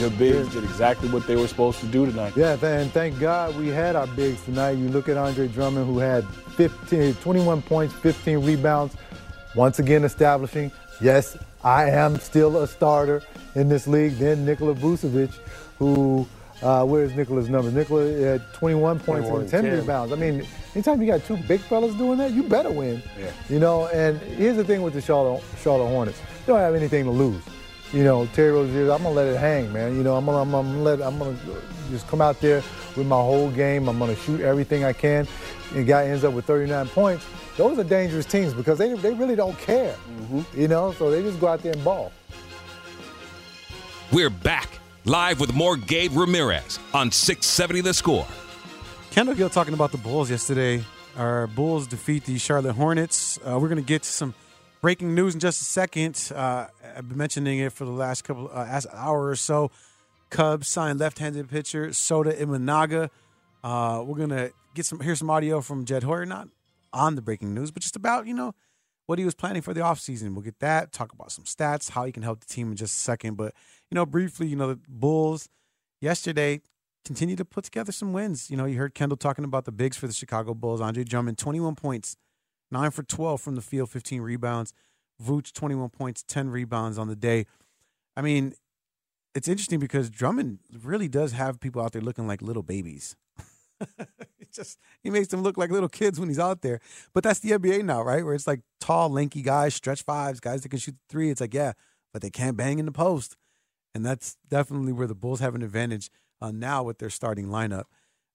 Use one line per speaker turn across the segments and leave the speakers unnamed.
Your bigs did exactly what they were supposed to do tonight.
Yeah, and thank God we had our bigs tonight. You look at Andre Drummond, who had 15, 21 points, 15 rebounds, once again establishing, yes, I am still a starter in this league. Then Nikola Vucevic, who, uh, where's Nikola's numbers? Nikola had 21 points
21
and 10,
10.
rebounds. I mean, anytime you got two big fellas doing that, you better win.
Yeah.
You know, and here's the thing with the Charlotte, Charlotte Hornets. They don't have anything to lose. You know, Terry Rozier, I'm gonna let it hang, man. You know, I'm gonna, I'm gonna let, I'm gonna just come out there with my whole game. I'm gonna shoot everything I can. And guy ends up with 39 points. Those are dangerous teams because they, they really don't care. You know, so they just go out there and ball.
We're back live with more Gabe Ramirez on 670 The Score.
Kendall Gill talking about the Bulls yesterday. Our Bulls defeat the Charlotte Hornets. Uh, we're going to get to some breaking news in just a second. Uh, I've been mentioning it for the last couple uh, hour or so. Cubs signed left-handed pitcher Shota Imanaga. Uh, we're gonna get some hear some audio from Jed Hoyer, not on the breaking news, but just about you know what he was planning for the offseason. We'll get that, talk about some stats, how he can help the team in just a second. But you know, briefly, you know, the Bulls yesterday continue to put together some wins. You know, you heard Kendall talking about the bigs for the Chicago Bulls. Andre Drummond, 21 points, 9 for 12 from the field, 15 rebounds. Vooch, 21 points, 10 rebounds on the day. I mean, it's interesting because Drummond really does have people out there looking like little babies. Just he makes them look like little kids when he's out there. But that's the NBA now, right? Where it's like tall, lanky guys, stretch fives, guys that can shoot three. It's like, yeah, but they can't bang in the post. And that's definitely where the Bulls have an advantage uh, now with their starting lineup.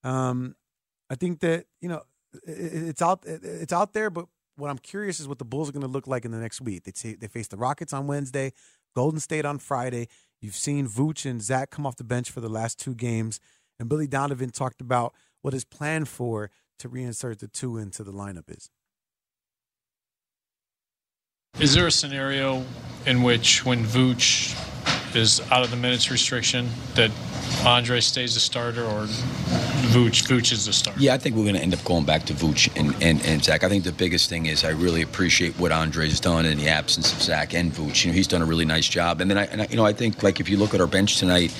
Um, I think that you know it, it's out it's out there, but what I'm curious is what the Bulls are going to look like in the next week. They say, they face the Rockets on Wednesday, Golden State on Friday. You've seen Vooch and Zach come off the bench for the last two games, and Billy Donovan talked about what his plan for to reinsert the two into the lineup is.
Is there a scenario in which when Vooch is out of the minutes restriction that Andre stays a starter or Vooch Vooch is the starter?
Yeah, I think we're going to end up going back to Vooch and, and, and Zach. I think the biggest thing is I really appreciate what Andre's done in the absence of Zach and Vooch. You know, he's done a really nice job. And then I, and I you know, I think like if you look at our bench tonight,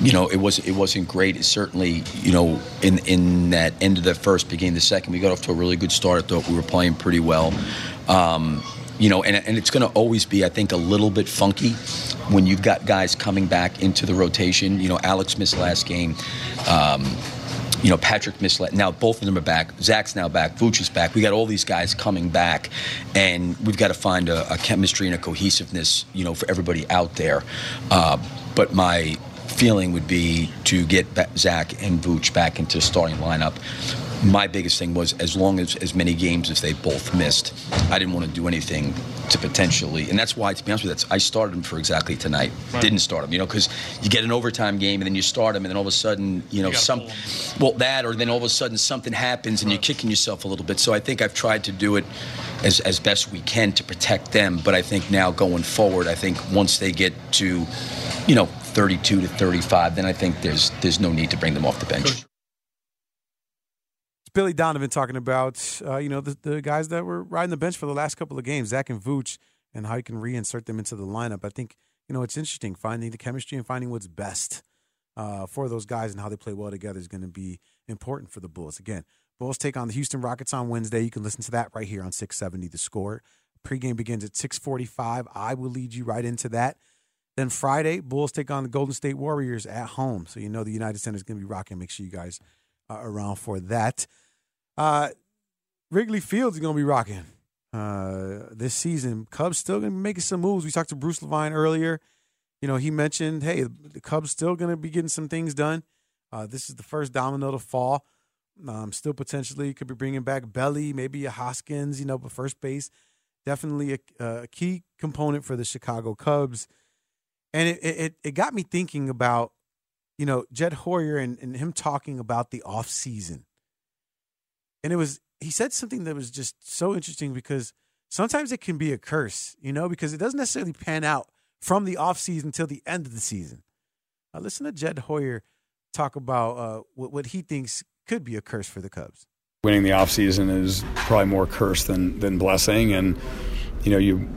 you know, it was it wasn't great. It certainly, you know, in in that end of the first, beginning of the second, we got off to a really good start. I thought we were playing pretty well. Um, you know, and, and it's going to always be, I think, a little bit funky when you've got guys coming back into the rotation. You know, Alex missed last game. Um, you know, Patrick missed. Now both of them are back. Zach's now back. Vooch is back. We got all these guys coming back, and we've got to find a, a chemistry and a cohesiveness, you know, for everybody out there. Uh, but my feeling would be to get Zach and Vooch back into the starting lineup. My biggest thing was as long as as many games as they both missed, I didn't want to do anything to potentially, and that's why, to be honest with you, that's, I started him for exactly tonight.
Right.
Didn't start him, you know, because you get an overtime game and then you start him, and then all of a sudden, you know,
gotta
some, well, that, or then all of a sudden something happens and you're kicking yourself a little bit. So I think I've tried to do it as as best we can to protect them. But I think now going forward, I think once they get to, you know, 32 to 35, then I think there's there's no need to bring them off the bench.
It's Billy Donovan talking about, uh, you know, the, the guys that were riding the bench for the last couple of games, Zach and Vooch, and how you can reinsert them into the lineup. I think, you know, it's interesting finding the chemistry and finding what's best uh, for those guys and how they play well together is going to be important for the Bulls. Again, Bulls take on the Houston Rockets on Wednesday. You can listen to that right here on 670 The Score. Pregame begins at 6:45. I will lead you right into that. Then Friday, Bulls take on the Golden State Warriors at home. So you know the United Center is going to be rocking. Make sure you guys are around for that. Uh, Wrigley Field is going to be rocking uh, this season. Cubs still going to be making some moves. We talked to Bruce Levine earlier. You know, he mentioned, hey, the Cubs still going to be getting some things done. Uh, this is the first domino to fall. Um, still potentially could be bringing back Belly, maybe a Hoskins, you know, but first base definitely a, a key component for the Chicago Cubs. And it, it, it got me thinking about, you know, Jed Hoyer and, and him talking about the off season. And it was he said something that was just so interesting because sometimes it can be a curse, you know, because it doesn't necessarily pan out from the off season till the end of the season. Uh, listen to Jed Hoyer talk about uh, what, what he thinks could be a curse for the Cubs.
Winning the offseason is probably more curse than, than blessing. And, you know, you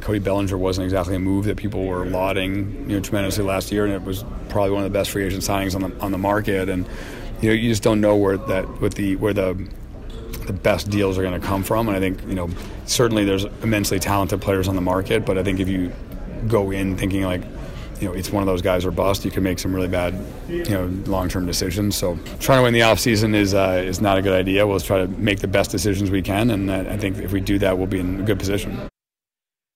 Cody Bellinger wasn't exactly a move that people were lauding, you know, tremendously last year, and it was probably one of the best free agent signings on the on the market. And you know, you just don't know where that with the where the the best deals are going to come from. And I think you know, certainly there's immensely talented players on the market, but I think if you go in thinking like you know, it's one of those guys or bust. You can make some really bad, you know, long-term decisions. So trying to win the offseason is uh, is not a good idea. We'll try to make the best decisions we can, and I think if we do that, we'll be in a good position.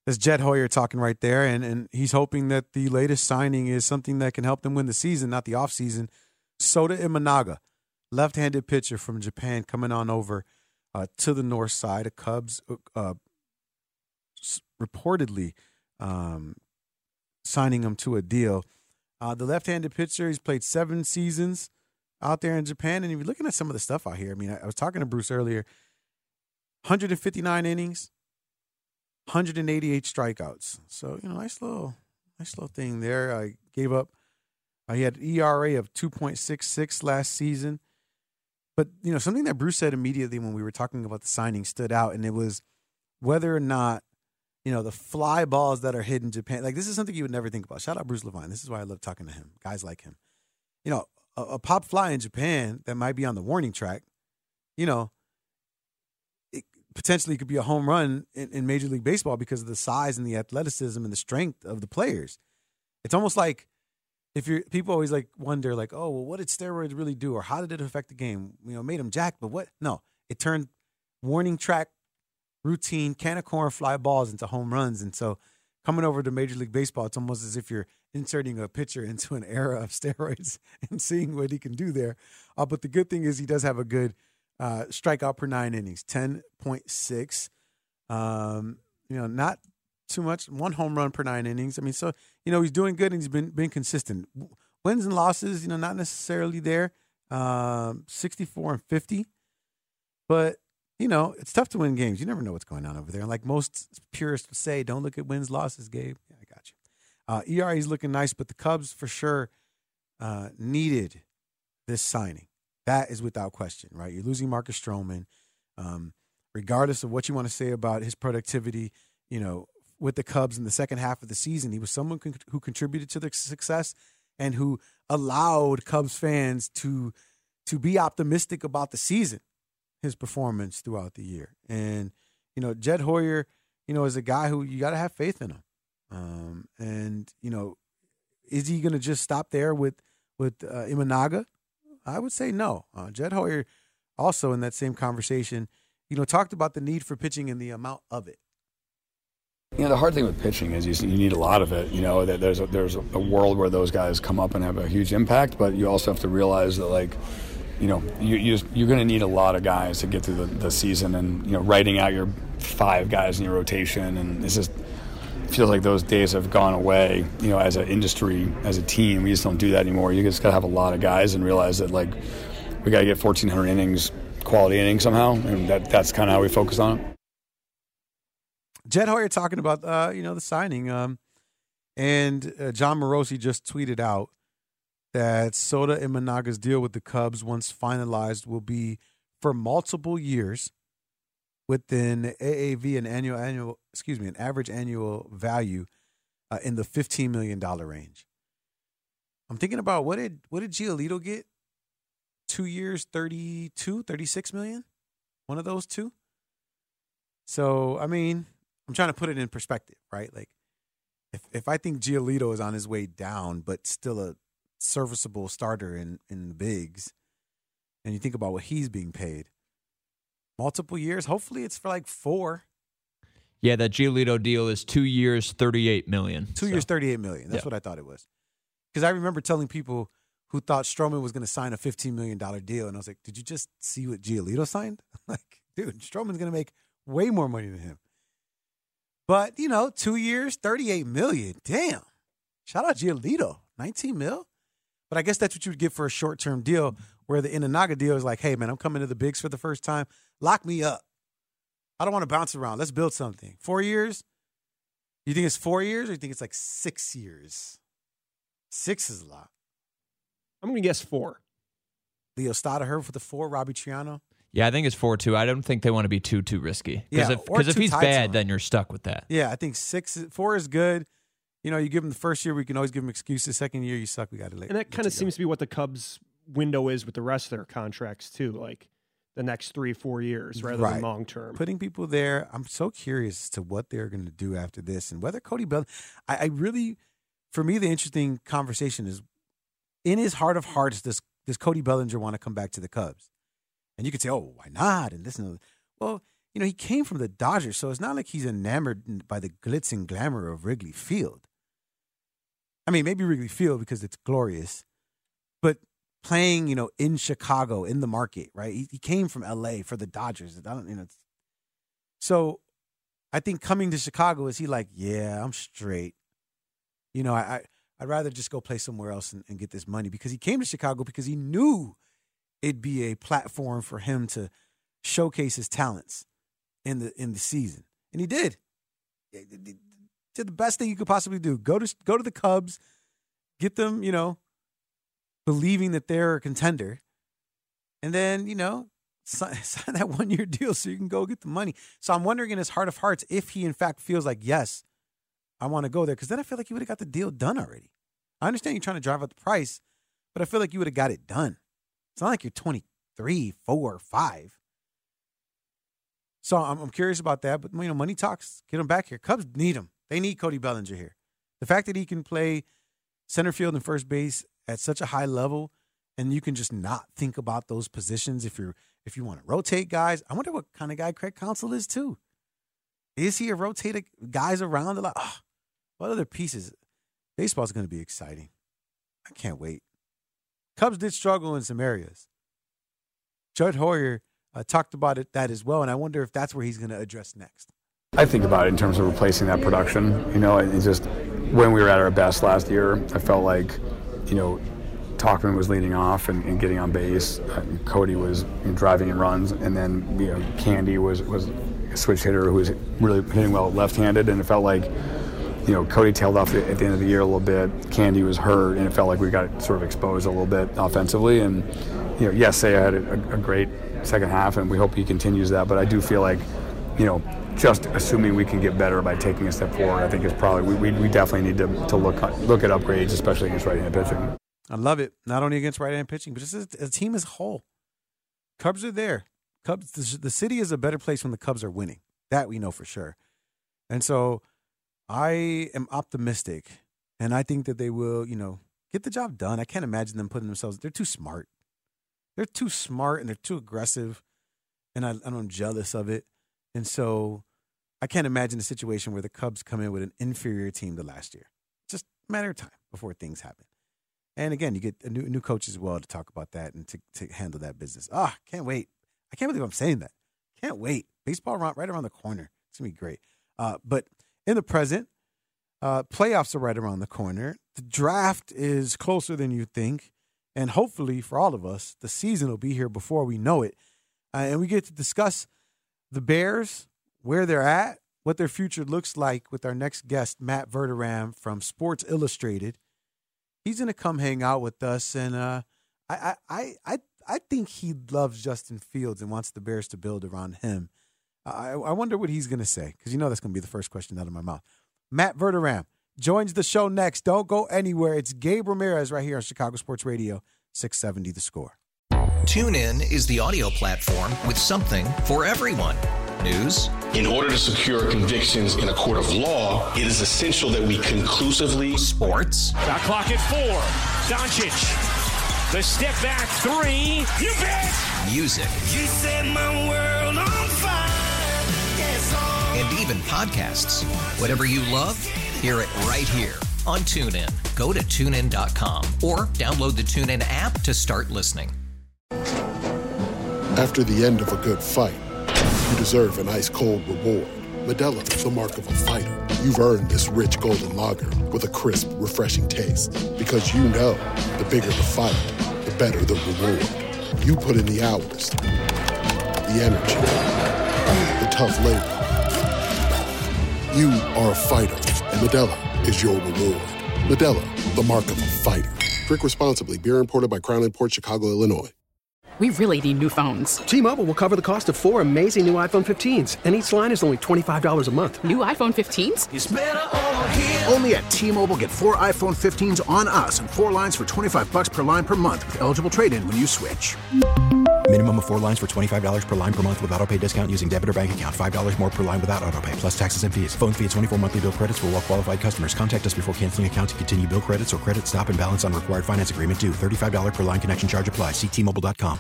That's Jed Hoyer talking right there, and and he's hoping that the latest signing is something that can help them win the season, not the offseason. Shota Imanaga, left-handed pitcher from Japan, coming on over uh, to the north side. The Cubs uh, reportedly um, signing him to a deal. Uh, the left-handed pitcher, he's played seven seasons out there in Japan, and if you're looking at some of the stuff out here, I mean, I, I was talking to Bruce earlier. 159 innings, 188 strikeouts. So you know, nice little, nice little thing there. I gave up. Uh, he had ERA of 2.66 last season. But you know, something that Bruce said immediately when we were talking about the signing stood out, and it was whether or not you know, the fly balls that are hit in Japan. Like this is something you would never think about. Shout out Bruce Levine. This is why I love talking to him. Guys like him. You know, a, a pop fly in Japan that might be on the warning track, you know, it potentially could be a home run in, in Major League Baseball because of the size and the athleticism and the strength of the players. It's almost like if you're people always like wonder like, oh, well, what did steroids really do, or how did it affect the game? You know, made him jack, but what? No, it turned warning track routine can of corn fly balls into home runs. And so coming over to Major League Baseball, it's almost as if you're inserting a pitcher into an era of steroids and seeing what he can do there. Uh, but the good thing is he does have a good uh, strikeout per nine innings, 10.6. Um, you know, not too much, one home run per nine innings. I mean, so, you know, he's doing good and he's been, been consistent. Wins and losses, you know, not necessarily there. Um, 64 and 50. But you know, it's tough to win games. You never know what's going on over there. And like most purists say, don't look at wins, losses, Gabe. Yeah, I got you. Uh, ERA is looking nice, but the Cubs for sure uh, needed this signing. That is without question, right? You're losing Marcus Stroman. Um, regardless of what you want to say about his productivity, you know, with the Cubs in the second half of the season, he was someone who contributed to their success and who allowed Cubs fans to to be optimistic about the season his performance throughout the year. And you know, Jed Hoyer, you know, is a guy who you got to have faith in him. Um, and you know, is he going to just stop there with with uh, Imanaga? I would say no. Uh, Jed Hoyer, also in that same conversation, you know, talked about the need for pitching and the amount of it.
You know, the hard thing with pitching is you, you need a lot of it. You know, that there's a, there's a world where those guys come up and have a huge impact, but you also have to realize that like you know, you, you you're going to need a lot of guys to get through the, the season, and you know, writing out your five guys in your rotation, and it's just feels like those days have gone away. You know, as an industry, as a team, we just don't do that anymore. You just got to have a lot of guys and realize that like we got to get 1,400 innings, quality innings somehow, and that that's kind of how we focus on it.
Jed Hoyer talking about uh, you know the signing, um, and uh, Jon Morosi just tweeted out that Shota and Imanaga's deal with the Cubs, once finalized, will be for multiple years within AAV an annual annual excuse me an average annual value uh, in the fifteen million dollar range. I'm thinking about what did what did Giolito get? Two years, 32, 36 million? One of those two? So, I mean, I'm trying to put it in perspective, right? Like, if if I think Giolito is on his way down, but still a serviceable starter in in the bigs, and you think about what he's being paid, multiple years. Hopefully, it's for like four.
Yeah, that Giolito deal is two years, thirty-eight million.
Two years, thirty-eight million. That's
Yeah.
what I thought it was. Because I remember telling people who thought Stroman was going to sign a fifteen million dollar deal, and I was like, "Did you just see what Giolito signed? like, dude, Stroman's going to make way more money than him." But you know, two years, thirty-eight million. Damn! Shout out Giolito, nineteen mil. But I guess that's what you would get for a short-term deal. Where the Imanaga deal is like, "Hey, man, I'm coming to the bigs for the first time. Lock me up. I don't want to bounce around. Let's build something. Four years." You think it's four years, or you think it's like six years? Six is a lot.
I'm going to guess four.
Leo Stoddard for the four. Robbie Triano.
Yeah, I think it's four two. I don't think they want to be too too risky.
Yeah,
Because if,
or
'cause if he's bad, then you're stuck with that.
Yeah, I think six, four is good. You know, you give him the first year, we can always give him excuses. Second year, you suck. We got to late.
And that kind of seems to be what the Cubs' window is with the rest of their contracts too, like the next three, four years rather
Right.
than long term.
Putting people there, I'm so curious as to what they're going to do after this and whether Cody Bell. I, I really, for me, the interesting conversation is in his heart of hearts, does does Cody Bellinger want to come back to the Cubs? And you could say, oh, why not? And listen, well, you know, he came from the Dodgers, so it's not like he's enamored by the glitz and glamour of Wrigley Field. I mean, maybe Wrigley Field because it's glorious, but playing, you know, in Chicago in the market, right? He, he came from LA for the Dodgers. I don't, you know, so I think coming to Chicago is he like, yeah, I'm straight. You know, I, I I'd rather just go play somewhere else and, and get this money because he came to Chicago because he knew it'd be a platform for him to showcase his talents in the in the season, and he did. He Did the best thing you could possibly do. Go to go to the Cubs, get them, you know, believing that they're a contender, and then you know sign, sign that one year deal so you can go get the money. So I'm wondering in his heart of hearts if he in fact feels like yes, I want to go there because then I feel like you would have got the deal done already. I understand you're trying to drive up the price, but I feel like you would have got it done. It's not like you're 23, 4, 5. So I'm, I'm curious about that, but you know, money talks. Get him back here. Cubs need him. They need Cody Bellinger here. The fact that he can play center field and first base at such a high level, and you can just not think about those positions if you're if you want to rotate guys. I wonder what kind of guy Craig Counsell is too. Is he a rotated guys around a lot? Oh, what other pieces? Baseball's going to be exciting. I can't wait. Cubs did struggle in some areas. Jed Hoyer uh, talked about it that as well, and I wonder if that's where he's going to address next.
I think about it in terms of replacing that production. You know, it's just when we were at our best last year, I felt like, you know, Tauchman was leading off and, and getting on base. Uh, Cody was driving in runs, and then you know Candy was was a switch hitter who was really hitting well left-handed, and it felt like. You know, Cody tailed off at the end of the year a little bit. Candy was hurt, and it felt like we got sort of exposed a little bit offensively. And you know, yes, Seiya had a, a great second half, and we hope he continues that. But I do feel like, you know, just assuming we can get better by taking a step forward, I think is probably we, we, definitely need to, to look look at upgrades, especially against right-handed pitching.
I love it. Not only against right-hand pitching, but just as a team as a whole. Cubs are there. Cubs. The, the city is a better place when the Cubs are winning. That we know for sure. And so, I am optimistic, and I think that they will. You know, get the job done. I can't imagine them putting themselves. They're too smart. They're too smart and they're too aggressive, and I, I'm jealous of it. And so, I can't imagine a situation where the Cubs come in with an inferior team to last year. Just matter of time before things happen. And again, you get a new, new coach as well to talk about that and to, to handle that business. Ah, can't wait. I can't believe I'm saying that. Can't wait. Baseball right around the corner. It's to be great. Uh, but in the present, uh, playoffs are right around the corner. The draft is closer than you think. And hopefully, for all of us, the season will be here before we know it. Uh, and we get to discuss the Bears, where they're at, what their future looks like with our next guest, Matt Verderame from Sports Illustrated. He's going to come hang out with us. And uh, I, I, I, I think he loves Justin Fields and wants the Bears to build around him. I, I wonder what he's going to say because you know that's going to be the first question out of my mouth. Matt Verderame joins the show next. Don't go anywhere. It's Gabe Ramirez right here on Chicago Sports Radio, 670 The Score.
Tune in is the audio platform with something for everyone. News.
In order to secure convictions in a court of law, it is essential that we conclusively.
Sports.
Got clock at four. Doncic. The step back three. You bet.
Music.
You set my world
even podcasts. Whatever you love, hear it right here on TuneIn. Go to tunein.com or download the TuneIn app to start listening.
After the end of a good fight, you deserve an ice cold reward. Modelo is the mark of a fighter. You've earned this rich golden lager with a crisp, refreshing taste. Because you know the bigger the fight, the better the reward. You put in the hours, the energy, the tough labor. You are a fighter, and Modelo is your reward. Modelo, the mark of a fighter. Drink responsibly. Beer imported by Crown Port Chicago, Illinois.
We really need new phones.
T-Mobile will cover the cost of four amazing new iPhone 15s, and each line is only $25 a month.
New iPhone 15s?
Only at T-Mobile get four iPhone 15s on us and four lines for 25 bucks per line per month with eligible trade-in when you switch.
Minimum of four lines for $25 per line per month with auto pay discount using debit or bank account. $5 more per line without auto pay, plus taxes and fees. Phone fee at 24 monthly bill credits for all well qualified customers. Contact us before canceling account to continue bill credits or credit stop and balance on required finance agreement due. $35 per line connection charge apply. Ctmobile.com.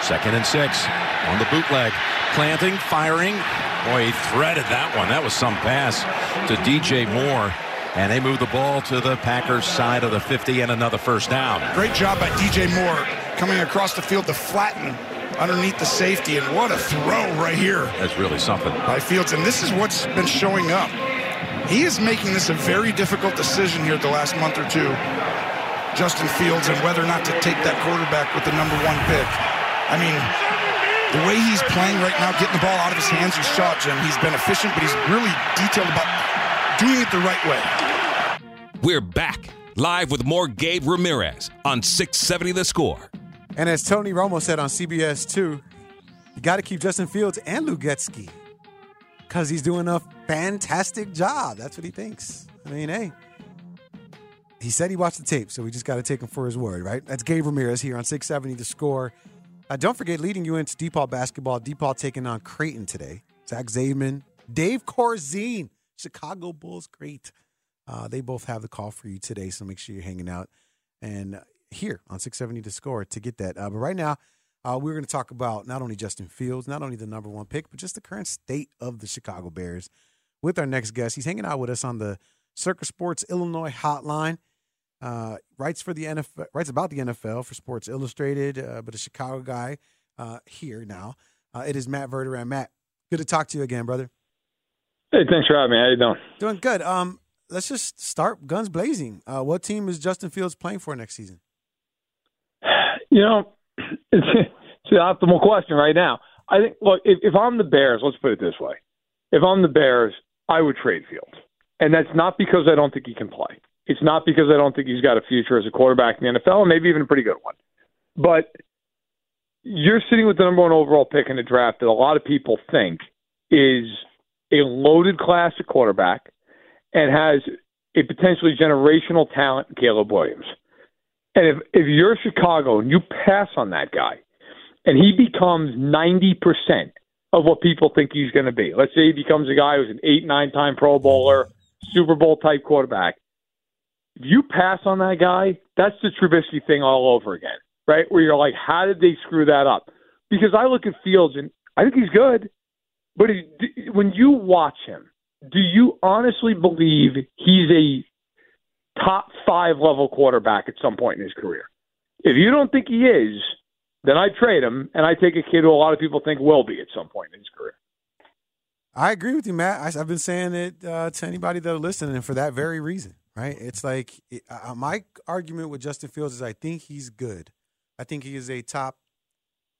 Second and six on the bootleg. Planting, firing. Boy, he threaded that one. That was some pass to DJ Moore. And they move the ball to the Packers side of the 50 and another first down.
Great job by DJ Moore coming across the field to flatten underneath the safety. And what a throw right here.
That's really something.
By Fields. And this is what's been showing up. He is making this a very difficult decision here the last month or two. Justin Fields and whether or not to take that quarterback with the number one pick. I mean, the way he's playing right now, getting the ball out of his hands, you saw it, Jim. He's been efficient, but he's really detailed about doing it the right way.
We're back live with more Gabe Ramirez on 670 The Score.
And as Tony Romo said on CBS 2, you got to keep Justin Fields and Luke Getsy because he's doing a fantastic job. That's what he thinks. I mean, hey, he said he watched the tape, so we just got to take him for his word, right? That's Gabe Ramirez here on 670 The Score. Uh, don't forget, leading you into DePaul basketball, DePaul taking on Creighton today. Zach Zaidman, Dave Corzine, Chicago Bulls great. Uh, they both have the call for you today, so make sure you're hanging out and here on 670 to score to get that. Uh, but right now, uh, we're going to talk about not only Justin Fields, not only the number one pick, but just the current state of the Chicago Bears with our next guest. He's hanging out with us on the Circus Sports Illinois hotline. Uh, writes for the NFL, writes about the NFL for Sports Illustrated, uh, but a Chicago guy uh, here now. Uh, it is Matt Verderame. Matt, good to talk to you again, brother.
Hey, thanks for having me. How you doing?
Doing good. Um, let's just start guns blazing. Uh, what team is Justin Fields playing for next season?
You know, it's, it's the optimal question right now. I think. Look, if, if I'm the Bears, let's put it this way: if I'm the Bears, I would trade Fields, and that's not because I don't think he can play. It's not because I don't think he's got a future as a quarterback in the NFL, and maybe even a pretty good one. But you're sitting with the number one overall pick in the draft that a lot of people think is a loaded class at quarterback and has a potentially generational talent Caleb Williams. And if, if you're Chicago and you pass on that guy and he becomes 90% of what people think he's going to be, let's say he becomes a guy who's an eight, nine time Pro Bowler, Super Bowl type quarterback. If you pass on that guy, that's the Trubisky thing all over again, right? Where you're like, how did they screw that up? Because I look at Fields and I think he's good, but he, when you watch him, do you honestly believe he's a top five level quarterback at some point in his career? If you don't think he is, then I trade him and I take a kid who a lot of people think will be at some point in his career.
I agree with you, Matt. I, have been saying it uh, to anybody that'll listen, and for that very reason, right? It's like it, uh, my argument with Justin Fields is I think he's good. I think he is a top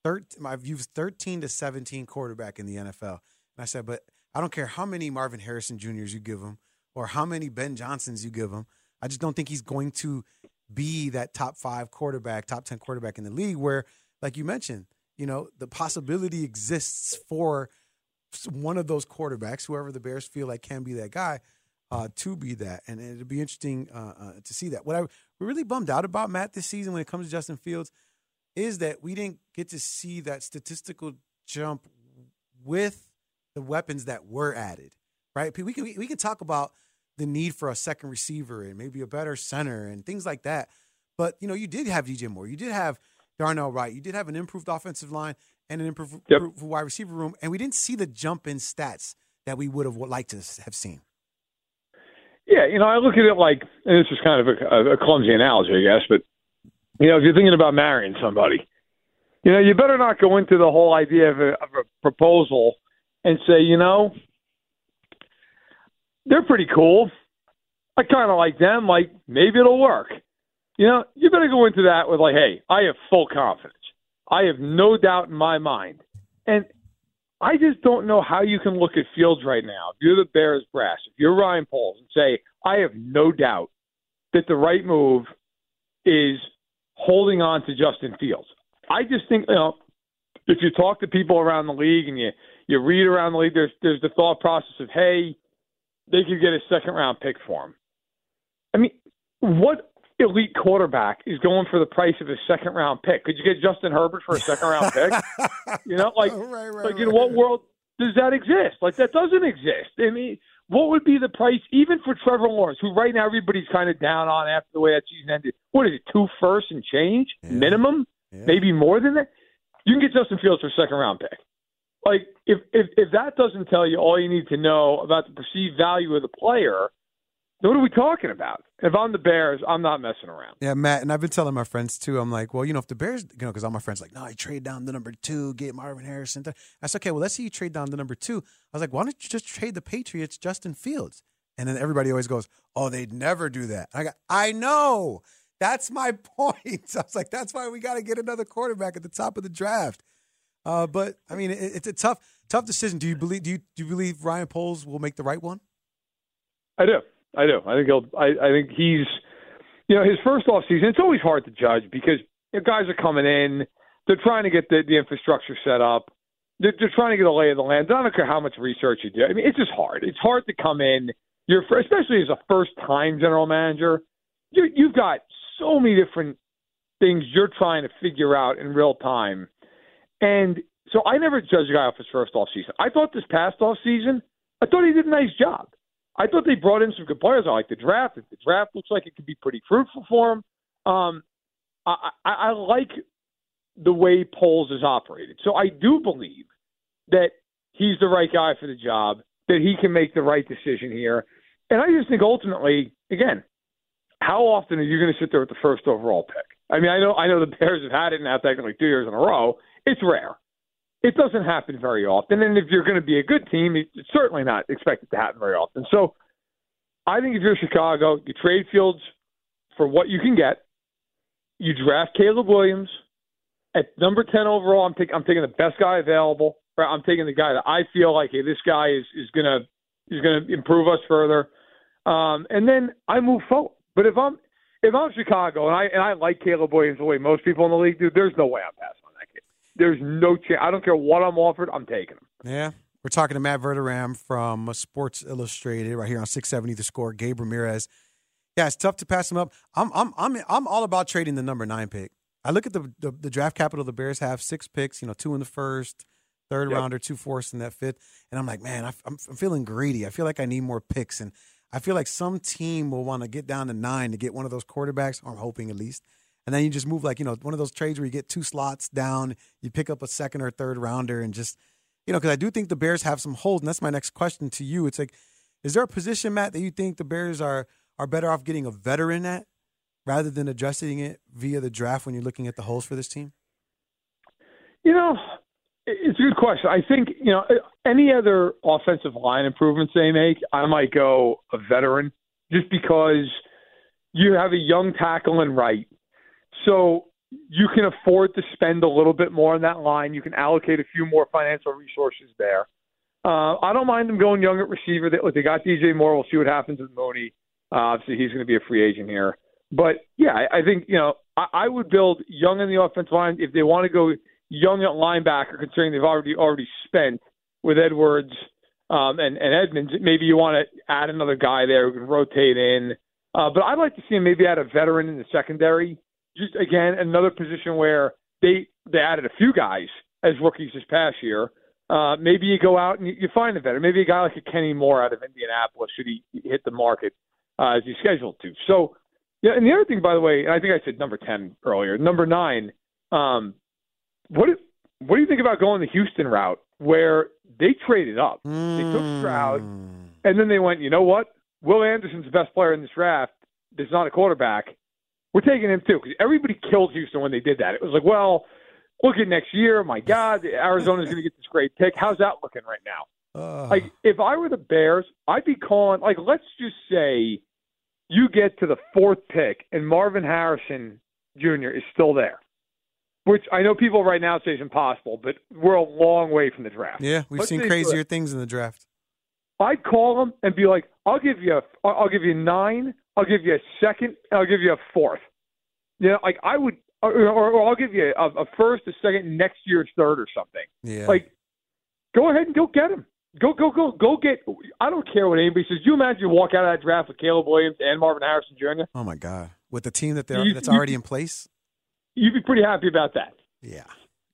13, I've used 13 to 17 quarterback in the NFL. And I said, but I don't care how many Marvin Harrison Juniors you give him or how many Ben Johnsons you give him. I just don't think he's going to be that top five quarterback, top 10 quarterback in the league where, like you mentioned, you know, the possibility exists for one of those quarterbacks, whoever the Bears feel like can be that guy, uh, to be that. And it'd be interesting uh, uh, to see that. What I really bummed out about, Matt, this season when it comes to Justin Fields is that we didn't get to see that statistical jump with the weapons that were added, right? We can we can talk about the need for a second receiver and maybe a better center and things like that. But you know, you did have DJ Moore, you did have Darnell Wright, you did have an improved offensive line and an improved,
Yep.
improved wide receiver room, and we didn't see the jump in stats that we would have liked to have seen.
Yeah, you know, I look at it like, and this is kind of a, a clumsy analogy, I guess, but you know, if you're thinking about marrying somebody, you know, you better not go into the whole idea of a, of a proposal and say, you know, they're pretty cool. I kind of like them. Like maybe it'll work. You know, you better go into that with like, hey, I have full confidence. I have no doubt in my mind, and I just don't know how you can look at Fields right now. If you're the Bears brass, if you're Ryan Poles, and say, I have no doubt that the right move is holding on to Justin Fields. I just think, you know, if you talk to people around the league and you you read around the league, there's there's the thought process of, hey, they could get a second round pick for him. I mean, what elite quarterback is going for the price of a second round pick? Could you get Justin Herbert for a second round pick? you know, like, like in what world does that exist? Like that doesn't exist. I mean, what would be the price even for Trevor Lawrence, who right now everybody's kind of down on after the way that season ended? What is it, two firsts and change minimum? Maybe more than that. You can get Justin Fields for a second round pick. Like if if if that doesn't tell you all you need to know about the perceived value of the player, then what are we talking about? If I'm the Bears, I'm not messing around.
Yeah, Matt, and I've been telling my friends too. I'm like, well, you know, if the Bears, you know, because all my friends like, no, I trade down the number two, get Marvin Harrison. I said, okay, well, let's say you trade down the number two. I was like, why don't you just trade the Patriots, Justin Fields? And then everybody always goes, oh, they'd never do that. I got, I know. That's my point. I was like, that's why we got to get another quarterback at the top of the draft. Uh, but I mean, it, it's a tough, tough decision. Do you believe? Do you do you believe Ryan Poles will make the right one?
I do. I do. I think he'll. I, I think he's. You know, his first off season. It's always hard to judge because you know, guys are coming in. They're trying to get the, the infrastructure set up. They're, they're trying to get a lay of the land. I don't care how much research you do. I mean, it's just hard. It's hard to come in. You're especially as a first time general manager. You, you've got so many different things you're trying to figure out in real time. And so I never judge a guy off his first off season. I thought this past off season, I thought he did a nice job. I thought they brought in some good players. I like the draft. The draft looks like it could be pretty fruitful for him. Um, I, I, I like the way Poles is operated. So I do believe that he's the right guy for the job, that he can make the right decision here. And I just think ultimately, again, how often are you going to sit there with the first overall pick? I mean, I know I know the Bears have had it now technically two years in a row. It's rare. It doesn't happen very often. And if you're going to be a good team, it's certainly not expected to happen very often. So I think if you're Chicago, you trade Fields for what you can get. You draft Caleb Williams at number ten overall. I'm taking I'm taking the best guy available. Right? I'm taking the guy that I feel like, hey, this guy is is gonna is gonna improve us further. Um, and then I move forward. But if I'm if I'm Chicago and I and I like Caleb Williams the way most people in the league do, there's no way I'm passing. There's no chance. I don't care what I'm offered. I'm taking him.
Yeah. We're talking to Matt Verderame from uh, Sports Illustrated right here on 670 The Score. Gabe Ramirez. Yeah, it's tough to pass him up. I'm I'm I'm I'm all about trading the number nine pick. I look at the the, the draft capital the Bears have six picks. You know, two in the first, third
Yep.
rounder, two fourths in that fifth, and I'm like, man, I, I'm I'm feeling greedy. I feel like I need more picks, and I feel like some team will want to get down to nine to get one of those quarterbacks. Or I'm hoping at least. And then you just move like you know one of those trades where you get two slots down, you pick up a second or third rounder, and just you know because I do think the Bears have some holes, and that's my next question to you. It's like, is there a position, Matt, that you think the Bears are are better off getting a veteran at rather than addressing it via the draft when you're looking at the holes for this team?
You know, it's a good question. I think you know any other offensive line improvements they make, I might go a veteran, just because you have a young tackle and right, so you can afford to spend a little bit more on that line. You can allocate a few more financial resources there. Uh, I don't mind them going young at receiver. They, look, they got DJ Moore. We'll see what happens with Mooney. Uh, obviously, he's going to be a free agent here. But yeah, I, I think you know I, I would build young in the offensive line if they want to go young at linebacker, considering they've already already spent with Edwards um, and, and Edmunds. Maybe you want to add another guy there who can rotate in. Uh, but I'd like to see him maybe add a veteran in the secondary. Just again, another position where they they added a few guys as rookies this past year. Uh, maybe you go out and you, you find a better. Maybe a guy like a Kenny Moore out of Indianapolis should he hit the market uh, as he's scheduled to. So, yeah. And the other thing, by the way, and I think I said number ten earlier. Number nine. Um, what if, what do you think about going the Houston route where they traded up? They took Stroud, and then they went. You know what? Will Anderson's the best player in this draft. There's not a quarterback. We're taking him too because everybody killed Houston when they did that. It was like, well, look at next year. My God, Arizona's going to get this great pick. How's that looking right now? Uh, Like, if I were the Bears, I'd be calling. Like, let's just say you get to the fourth pick and Marvin Harrison Jr. is still there, which I know people right now say is impossible, but we're a long way from the draft.
Yeah, we've
Let's
seen crazier things in the draft.
I'd call him and be like, "I'll give you a, I'll give you nine, I'll give you a second, I'll give you a fourth. You know, like I would, or, or, or I'll give you a, a first, a second, next year's third, or something.
Yeah.
Like, go ahead and go get him. Go, go, go, go get. I don't care what anybody says. You imagine you walk out of that draft with Caleb Williams and Marvin Harrison Jr.
Oh my God, with the team that they're,
You-
that's
you-
already in place.
You'd be pretty happy about that.
Yeah,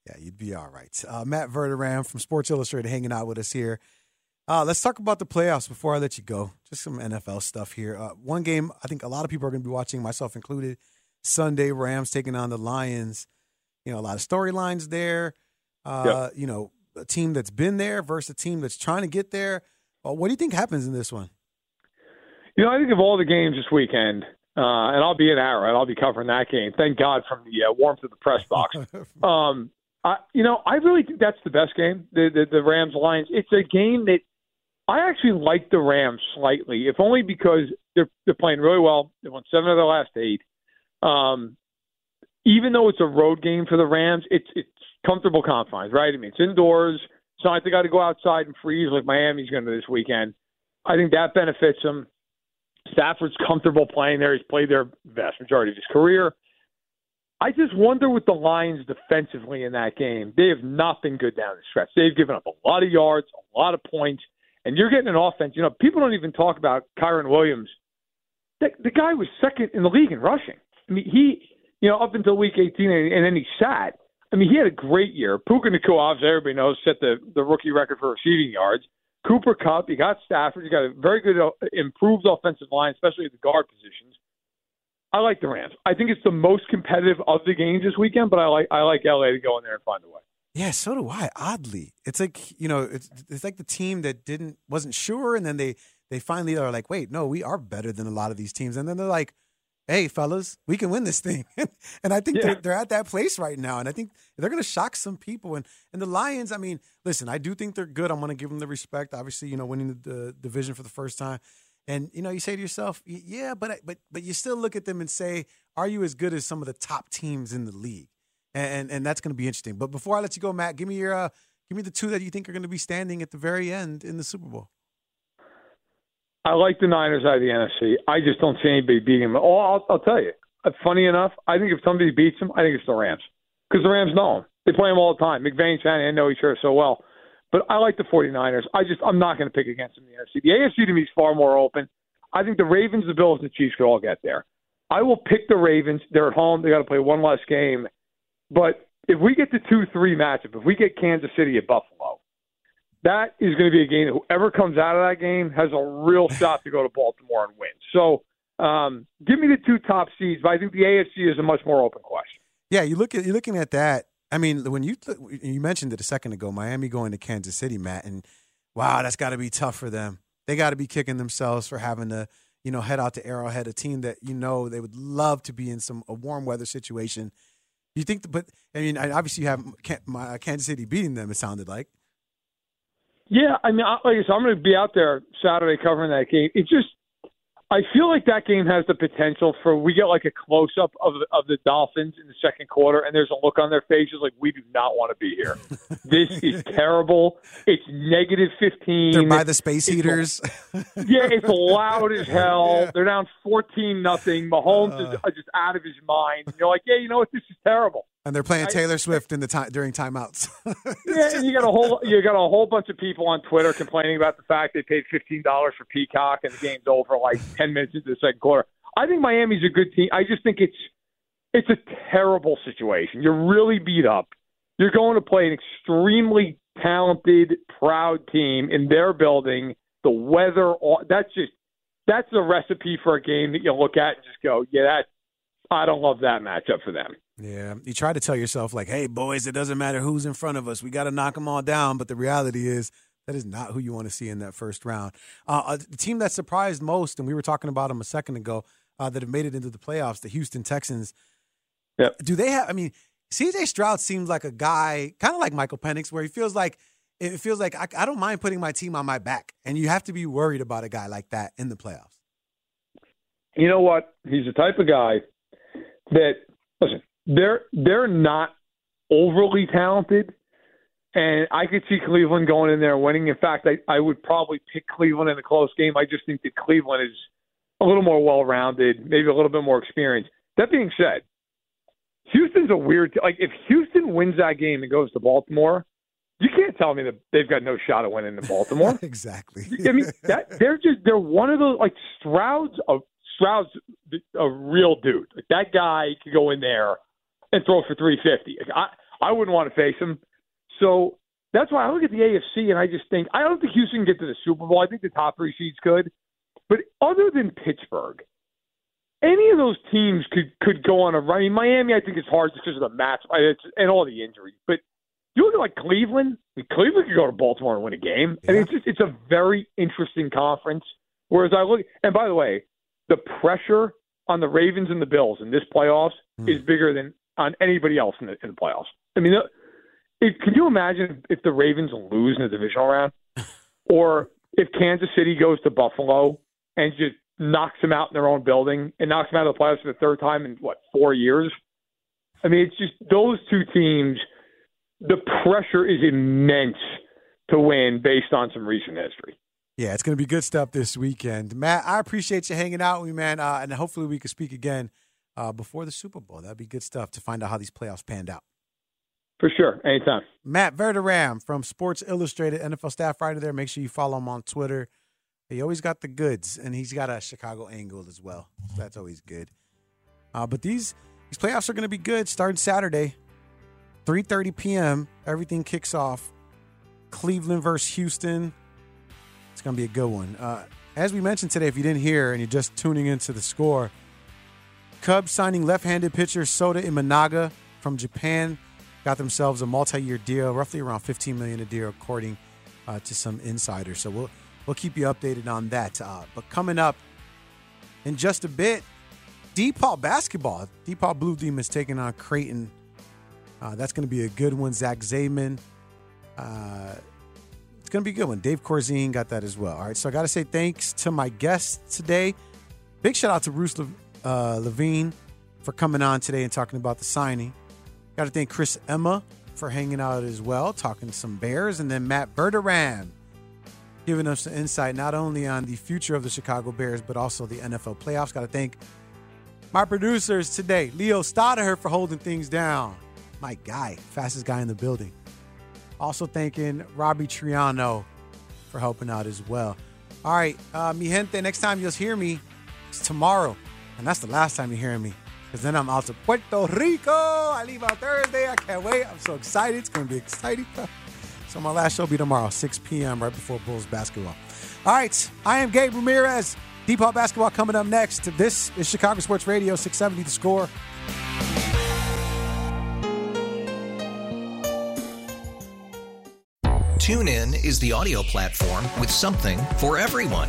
yeah, you'd be all right. Uh, Matt Verderame from Sports Illustrated hanging out with us here. Uh, let's talk about the playoffs before I let you go. Just some NFL stuff here. Uh, one game I think a lot of people are going to be watching, myself included. Sunday, Rams taking on the Lions. You know, a lot of storylines there. Uh, You know, a team that's been there versus a team that's trying to get there. Uh, what do you think happens in this one?
You know, I think of all the games this weekend, uh, and I'll be in Arrow, and I'll be covering that game. Thank God from the uh, warmth of the press box. um, I, you know, I really think that's the best game. The the, the Rams Lions. It's a game that I actually like the Rams slightly, if only because they're they're playing really well. They won seven of their last eight. Um, even though it's a road game for the Rams, it's it's comfortable confines, right? I mean, it's indoors. It's not like they got to go outside and freeze like Miami's going to this weekend. I think that benefits them. Stafford's comfortable playing there. He's played there vast majority of his career. I just wonder with the Lions defensively in that game. They have not been good down the stretch. They've given up a lot of yards, a lot of points, and you're getting an offense. You know, people don't even talk about Kyren Williams. The, the guy was second in the league in rushing. I mean, he, you know, up until week 18, and, and then he sat. I mean, he had a great year. Puka obviously, everybody knows, set the, the rookie record for receiving yards. Cooper Kupp, you got Stafford, you got a very good, uh, improved offensive line, especially at the guard positions. I like the Rams. I think it's the most competitive of the games this weekend, but I like I like LA to go in there and find a way.
Yeah, so do I. Oddly, it's like you know, it's it's like the team that didn't wasn't sure, and then they they finally are like, wait, no, we are better than a lot of these teams, and then they're like, hey, fellas, we can win this thing, and I think
Yeah.
they're, they're at that place right now, and I think they're going to shock some people, and and the Lions, I mean, listen, I do think they're good. I'm going to give them the respect, obviously, you know, winning the, the division for the first time. And you know, you say to yourself, "Yeah, but I- but but you still look at them and say, are you as good as some of the top teams in the league?" And and, that's going to be interesting. But before I let you go, Matt, give me your uh, give me the two that you think are going to be standing at the very end in the Super Bowl.
I like the Niners out of the NFC. I just don't see anybody beating them. Oh, I'll, I'll tell you. Uh, Funny enough, I think if somebody beats them, I think it's the Rams because the Rams know them. They play them all the time. McVay and I know each other so well. But I like the 49ers. I just I'm not going to pick against them in the NFC. The AFC to me is far more open. I think the Ravens, the Bills, and the Chiefs could all get there. I will pick the Ravens. They're at home. They got to play one last game. But if we get the two three matchup, if we get Kansas City at Buffalo, that is going to be a game that whoever comes out of that game has a real shot to go to Baltimore and win. So um, give me the two top seeds, but I think the AFC is a much more open question.
Yeah, you look at you're looking at that. I mean, when you you mentioned it a second ago, Miami going to Kansas City, Matt, and wow, that's got to be tough for them. They got to be kicking themselves for having to, you know, head out to Arrowhead, a team that you know they would love to be in some a warm weather situation. You think, but I mean, obviously you have my- uh, Kansas City beating them. It sounded like.
Yeah, I mean, like I said, I'm going to be out there Saturday covering that game. It just, I feel like that game has the potential for we get like a close up of the- of the Dolphins in the second quarter, and there's a look on their faces like we do not want to be here. this is terrible. It's negative 15.
They're by the space
It's-
heaters.
yeah, it's loud as hell. They're down 14 nothing. Mahomes is uh, just out of his mind. You're like, yeah, you know what? This is terrible.
And they're playing
I-
Taylor Swift in the time during timeouts.
Yeah, and you got a whole you got a whole bunch of people on Twitter complaining about the fact they paid fifteen dollars for Peacock and the game's over like ten minutes into the second quarter. I think Miami's a good team. I just think it's it's a terrible situation. You're really beat up. You're going to play an extremely talented, proud team in their building. The weather, that's just that's the recipe for a game that you look at and just go, yeah, that I don't love that matchup for them.
Yeah, you try to tell yourself like, "Hey, boys, it doesn't matter who's in front of us. We got to knock them all down." But the reality is that is not who you want to see in that first round. Uh, the team that surprised most, and we were talking about them a second ago, uh, that have made it into the playoffs, the Houston Texans.
Yep.
Do they have? I mean, C.J. Stroud seems like a guy, kind of like Michael Penix, where he feels like it feels like I, I don't mind putting my team on my back, and you have to be worried about a guy like that in the playoffs.
You know what? He's the type of guy that listen. They're they're not overly talented, and I could see Cleveland going in there and winning. In fact, I, I would probably pick Cleveland in a close game. I just think that Cleveland is a little more well rounded, maybe a little bit more experienced. That being said, Houston's a weird like if Houston wins that game and goes to Baltimore, you can't tell me that they've got no shot of winning in Baltimore.
exactly.
I mean, that they're just they're one of those like Stroud's a Stroud's a real dude. Like that guy could go in there and throw for 350. I I wouldn't want to face him. So that's why I look at the AFC and I just think I don't think Houston can get to the Super Bowl. I think the top three seeds could, but other than Pittsburgh, any of those teams could could go on a run. I mean, Miami, I think it's hard just because of the match and all the injuries. But you look at like Cleveland. I mean, Cleveland could go to Baltimore and win a game. Yeah. I mean, it's just it's a very interesting conference. Whereas I look, and by the way, the pressure on the Ravens and the Bills in this playoffs mm. is bigger than on anybody else in the, in the playoffs. I mean, if, can you imagine if the Ravens lose in the divisional round, or if Kansas City goes to Buffalo and just knocks them out in their own building and knocks them out of the playoffs for the third time in what four years? I mean, it's just those two teams. The pressure is immense to win based on some recent history.
Yeah, it's going to be good stuff this weekend. Matt, I appreciate you hanging out with me, man, uh, and hopefully we can speak again uh, before the Super Bowl. That'd be good stuff to find out how these playoffs panned out.
For sure, anytime.
Matt Verderame from Sports Illustrated, NFL staff writer there. Make sure you follow him on Twitter. He always got the goods, and he's got a Chicago angle as well. So that's always good. Uh, but these these playoffs are going to be good. Starting Saturday, 3:30 p.m. Everything kicks off. Cleveland versus Houston. It's going to be a good one. Uh, as we mentioned today, if you didn't hear and you're just tuning into the score, Cubs signing left-handed pitcher Shota Imanaga from Japan got themselves a multi-year deal, roughly around 15 million a year, according uh, to some insiders. So we'll we'll keep you updated on that. Uh, but coming up in just a bit, DePaul basketball. DePaul Blue Demons taking on Creighton. Uh, that's going to be a good one. Zach Zaidman. Uh, it's going to be a good one. Dave Corzine got that as well. All right, so I got to say thanks to my guests today. Big shout out to Bruce Le- uh, Levine for coming on today and talking about the signing. Got to thank Chris Emma for hanging out as well, talking some Bears, and then Matt Verderame giving us some insight not only on the future of the Chicago Bears, but also the NFL playoffs. Got to thank my producers today, Leo Stoddard, for holding things down. My guy, fastest guy in the building. Also thanking Robbie Triano for helping out as well. All right, uh, mi gente, next time you'll hear me, it's tomorrow. And that's the last time you're hearing me. Because then I'm out to Puerto Rico. I leave on Thursday. I can't wait. I'm so excited. It's going to be exciting. So my last show will be tomorrow, 6 p.m., right before Bulls basketball. All right, I am Gabe Ramirez. Deep DePaul basketball coming up next. This is Chicago Sports Radio, 670 The Score.
TuneIn is the audio platform with something for everyone.